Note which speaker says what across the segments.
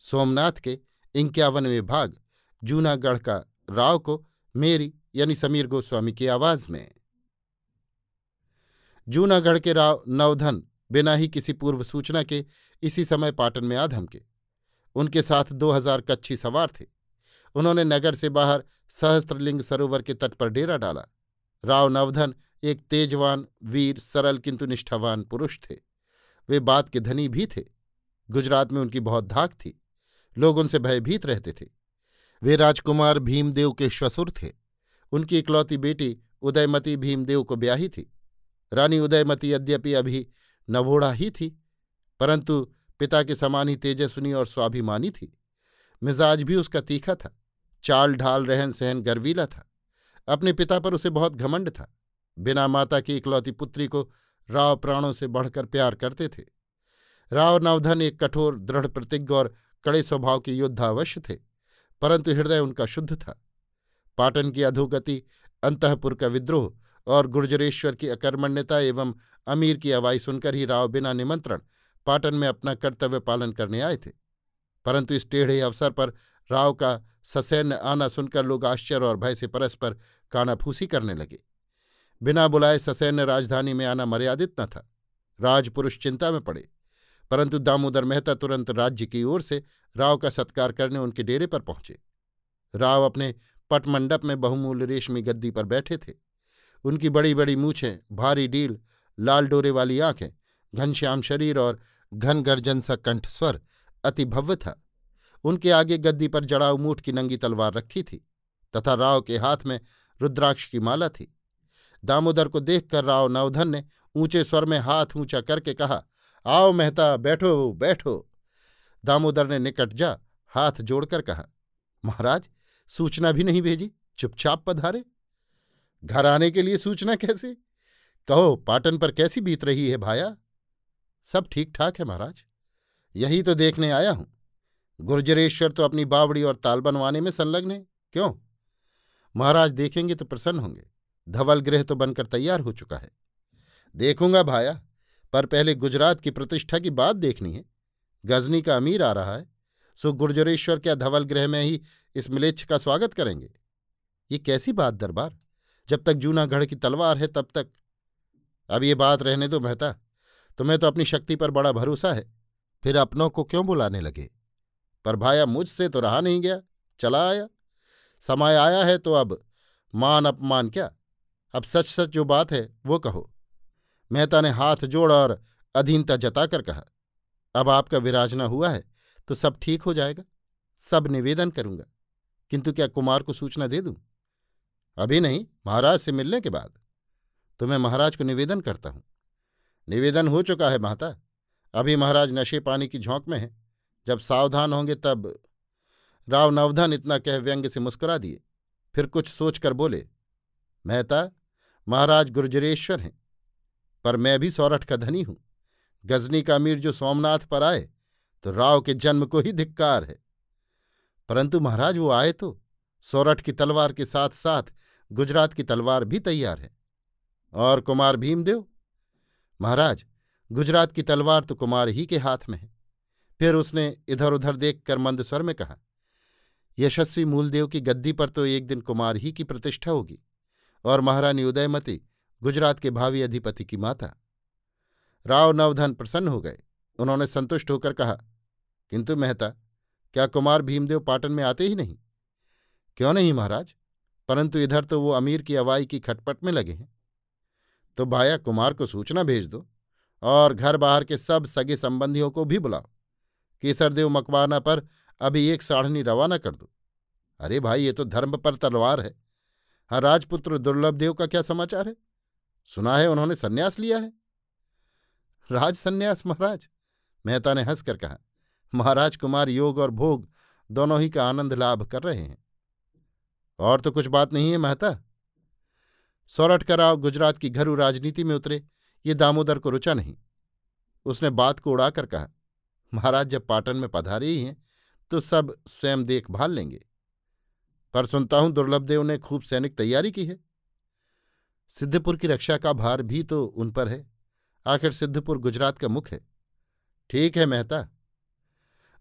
Speaker 1: सोमनाथ के इक्यावनवें भाग, जूनागढ़ का राव को मेरी यानी समीर गोस्वामी की आवाज़ में। जूनागढ़ के राव नवधन बिना ही किसी पूर्व सूचना के इसी समय पाटन में आधम के उनके साथ दो हज़ार कच्छी सवार थे। उन्होंने नगर से बाहर सहस्त्रलिंग सरोवर के तट पर डेरा डाला। राव नवधन एक तेजवान, वीर, सरल, किंतु निष्ठावान पुरुष थे। वे बात के धनी भी थे। गुजरात में उनकी बहुत धाक थी। लोग उनसे भयभीत रहते थे। वे राजकुमार भीमदेव के श्वसुर थे। उनकी इकलौती बेटी उदयमती भीमदेव को ब्याही थी। रानी उदयमती यद्यपि अभी नवोढ़ा ही थी, परंतु पिता के समान ही तेजस्विनी और स्वाभिमानी थी। मिजाज भी उसका तीखा था, चाल ढाल रहन सहन गर्वीला था। अपने पिता पर उसे बहुत घमंड था। बिना माता की इकलौती पुत्री को राव प्राणों से बढ़कर प्यार करते थे। राव नवधन एक कठोर, दृढ़ प्रतिज्ञ और कड़े स्वभाव के योद्धा अवश्य थे, परंतु हृदय उनका शुद्ध था। पाटन की अधोगति, अंतपुर का विद्रोह और गुर्जरेश्वर की अकर्मण्यता एवं अमीर की अवाई सुनकर ही राव बिना निमंत्रण पाटन में अपना कर्तव्य पालन करने आए थे। परंतु इस टेढ़े अवसर पर राव का ससैन्य आना सुनकर लोग आश्चर्य और भय से परस्पर कानाफूसी करने लगे। बिना बुलाए ससैन्य राजधानी में आना मर्यादित न था। राजपुरुष चिंता में पड़े। परंतु दामोदर मेहता तुरंत राज्य की ओर से राव का सत्कार करने उनके डेरे पर पहुँचे। राव अपने पटमंडप में बहुमूल्य रेशमी गद्दी पर बैठे थे। उनकी बड़ी बड़ी मूछें, भारी डील, लाल डोरे वाली आँखें, घनश्याम शरीर और घन गर्जन सा कंठस्वर अति भव्य था। उनके आगे गद्दी पर जड़ाऊ मूठ की नंगी तलवार रखी थी तथा राव के हाथ में रुद्राक्ष की माला थी। दामोदर को देखकर राव नवधन ने ऊँचे स्वर में हाथ ऊँचा करके कहा आओ मेहता, बैठो बैठो। दामोदर ने निकट जा हाथ जोड़कर कहा, महाराज, सूचना भी नहीं भेजी? चुपचाप पधारे। घर आने के लिए सूचना कैसे? कहो, पाटन पर कैसी बीत रही है भाया? सब ठीक ठाक है महाराज। यही तो देखने आया हूँ। गुर्जरेश्वर तो अपनी बावड़ी और ताल बनवाने में संलग्न है। क्यों? महाराज देखेंगे तो प्रसन्न होंगे। धवल गृह तो बनकर तैयार हो चुका है। देखूँगा भाया। पर पहले गुजरात की प्रतिष्ठा की बात देखनी है। गजनी का अमीर आ रहा है, सो गुर्जरेश्वर क्या धवल गृह में ही इस मिलेच्छ का स्वागत करेंगे? ये कैसी बात दरबार? जब तक जूनागढ़ की तलवार है, तब तक। अब ये बात रहने दो महता, तुम्हें तो अपनी शक्ति पर बड़ा भरोसा है। फिर अपनों को क्यों बुलाने लगे? पर भाया मुझसे तो रहा नहीं गया, चला आया। समय आया है तो अब मान अपमान क्या? अब सच सच जो बात है, वो कहो। मेहता ने हाथ जोड़ और अधीनता जताकर कहा, अब आपका विराजना हुआ है तो सब ठीक हो जाएगा, सब निवेदन करूँगा, किंतु क्या कुमार को सूचना दे दूँ? अभी नहीं, महाराज से मिलने के बाद। तो मैं महाराज को निवेदन करता हूँ। निवेदन हो चुका है माता, अभी महाराज नशे पानी की झोंक में है। जब सावधान होंगे तब राव नवधन इतना कह व्यंग से मुस्कुरा दिए, फिर कुछ सोचकर बोले, मेहता, महाराज गुर्जरेश्वर हैं। पर मैं भी सौरठ का धनी हूँ। गजनी का अमीर जो सोमनाथ पर आए तो राव के जन्म को ही धिक्कार है। परंतु महाराज वो आए तो सौरठ की तलवार के साथ साथ गुजरात की तलवार भी तैयार है। और कुमार भीमदेव? महाराज, गुजरात की तलवार तो कुमार ही के हाथ में है। फिर उसने इधर उधर देखकर मंद स्वर में कहा, यशस्वी मूलदेव की गद्दी पर तो एक दिन कुमार ही की प्रतिष्ठा होगी, और महारानी उदयमती गुजरात के भावी अधिपति की माता। राव नवधन प्रसन्न हो गए। उन्होंने संतुष्ट होकर कहा, किंतु मेहता, क्या कुमार भीमदेव पाटन में आते ही नहीं? क्यों नहीं, महाराज? परंतु इधर तो वो अमीर की अवाई की खटपट में लगे हैं। तो भाया, कुमार को सूचना भेज दो और घर बाहर के सब सगे संबंधियों को भी बुलाओ। केसरदेव मकवाना पर अभी एक साढ़नी रवाना कर दो। अरे भाई, ये तो धर्म पर तलवार है। हाँ राजपुत्र दुर्लभ देव का क्या समाचार है? सुना है उन्होंने सन्यास लिया है। राज सन्यास, महाराज? मेहता ने हंसकर कहा, महाराज कुमार योग और भोग दोनों ही का आनंद लाभ कर रहे हैं। और तो कुछ बात नहीं है मेहता। सौरठ का राव गुजरात की घरू राजनीति में उतरे, ये दामोदर को रुचा नहीं। उसने बात को उड़ाकर कहा, महाराज जब पाटन में पधारे ही हैं तो सब स्वयं देखभाल लेंगे। पर सुनता हूँ दुर्लभदेव ने खूब सैनिक तैयारी की है। सिद्धपुर की रक्षा का भार भी तो उन पर है। आखिर सिद्धपुर गुजरात का मुख है। ठीक है मेहता।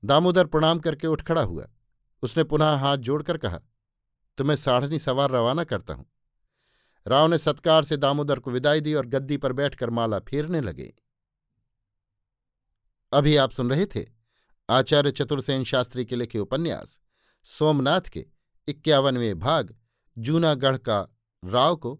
Speaker 1: दामोदर प्रणाम करके उठ खड़ा हुआ। उसने पुनः हाथ जोड़कर कहा, तुम्हें साढ़नी सवार रवाना करता हूँ। राव ने सत्कार से दामोदर को विदाई दी और गद्दी पर बैठकर माला फेरने लगे। अभी आप सुन रहे थे आचार्य चतुर्सेन शास्त्री के लिखे उपन्यास, सोमनाथ के इक्यावनवें भाग, जूनागढ़ का राव को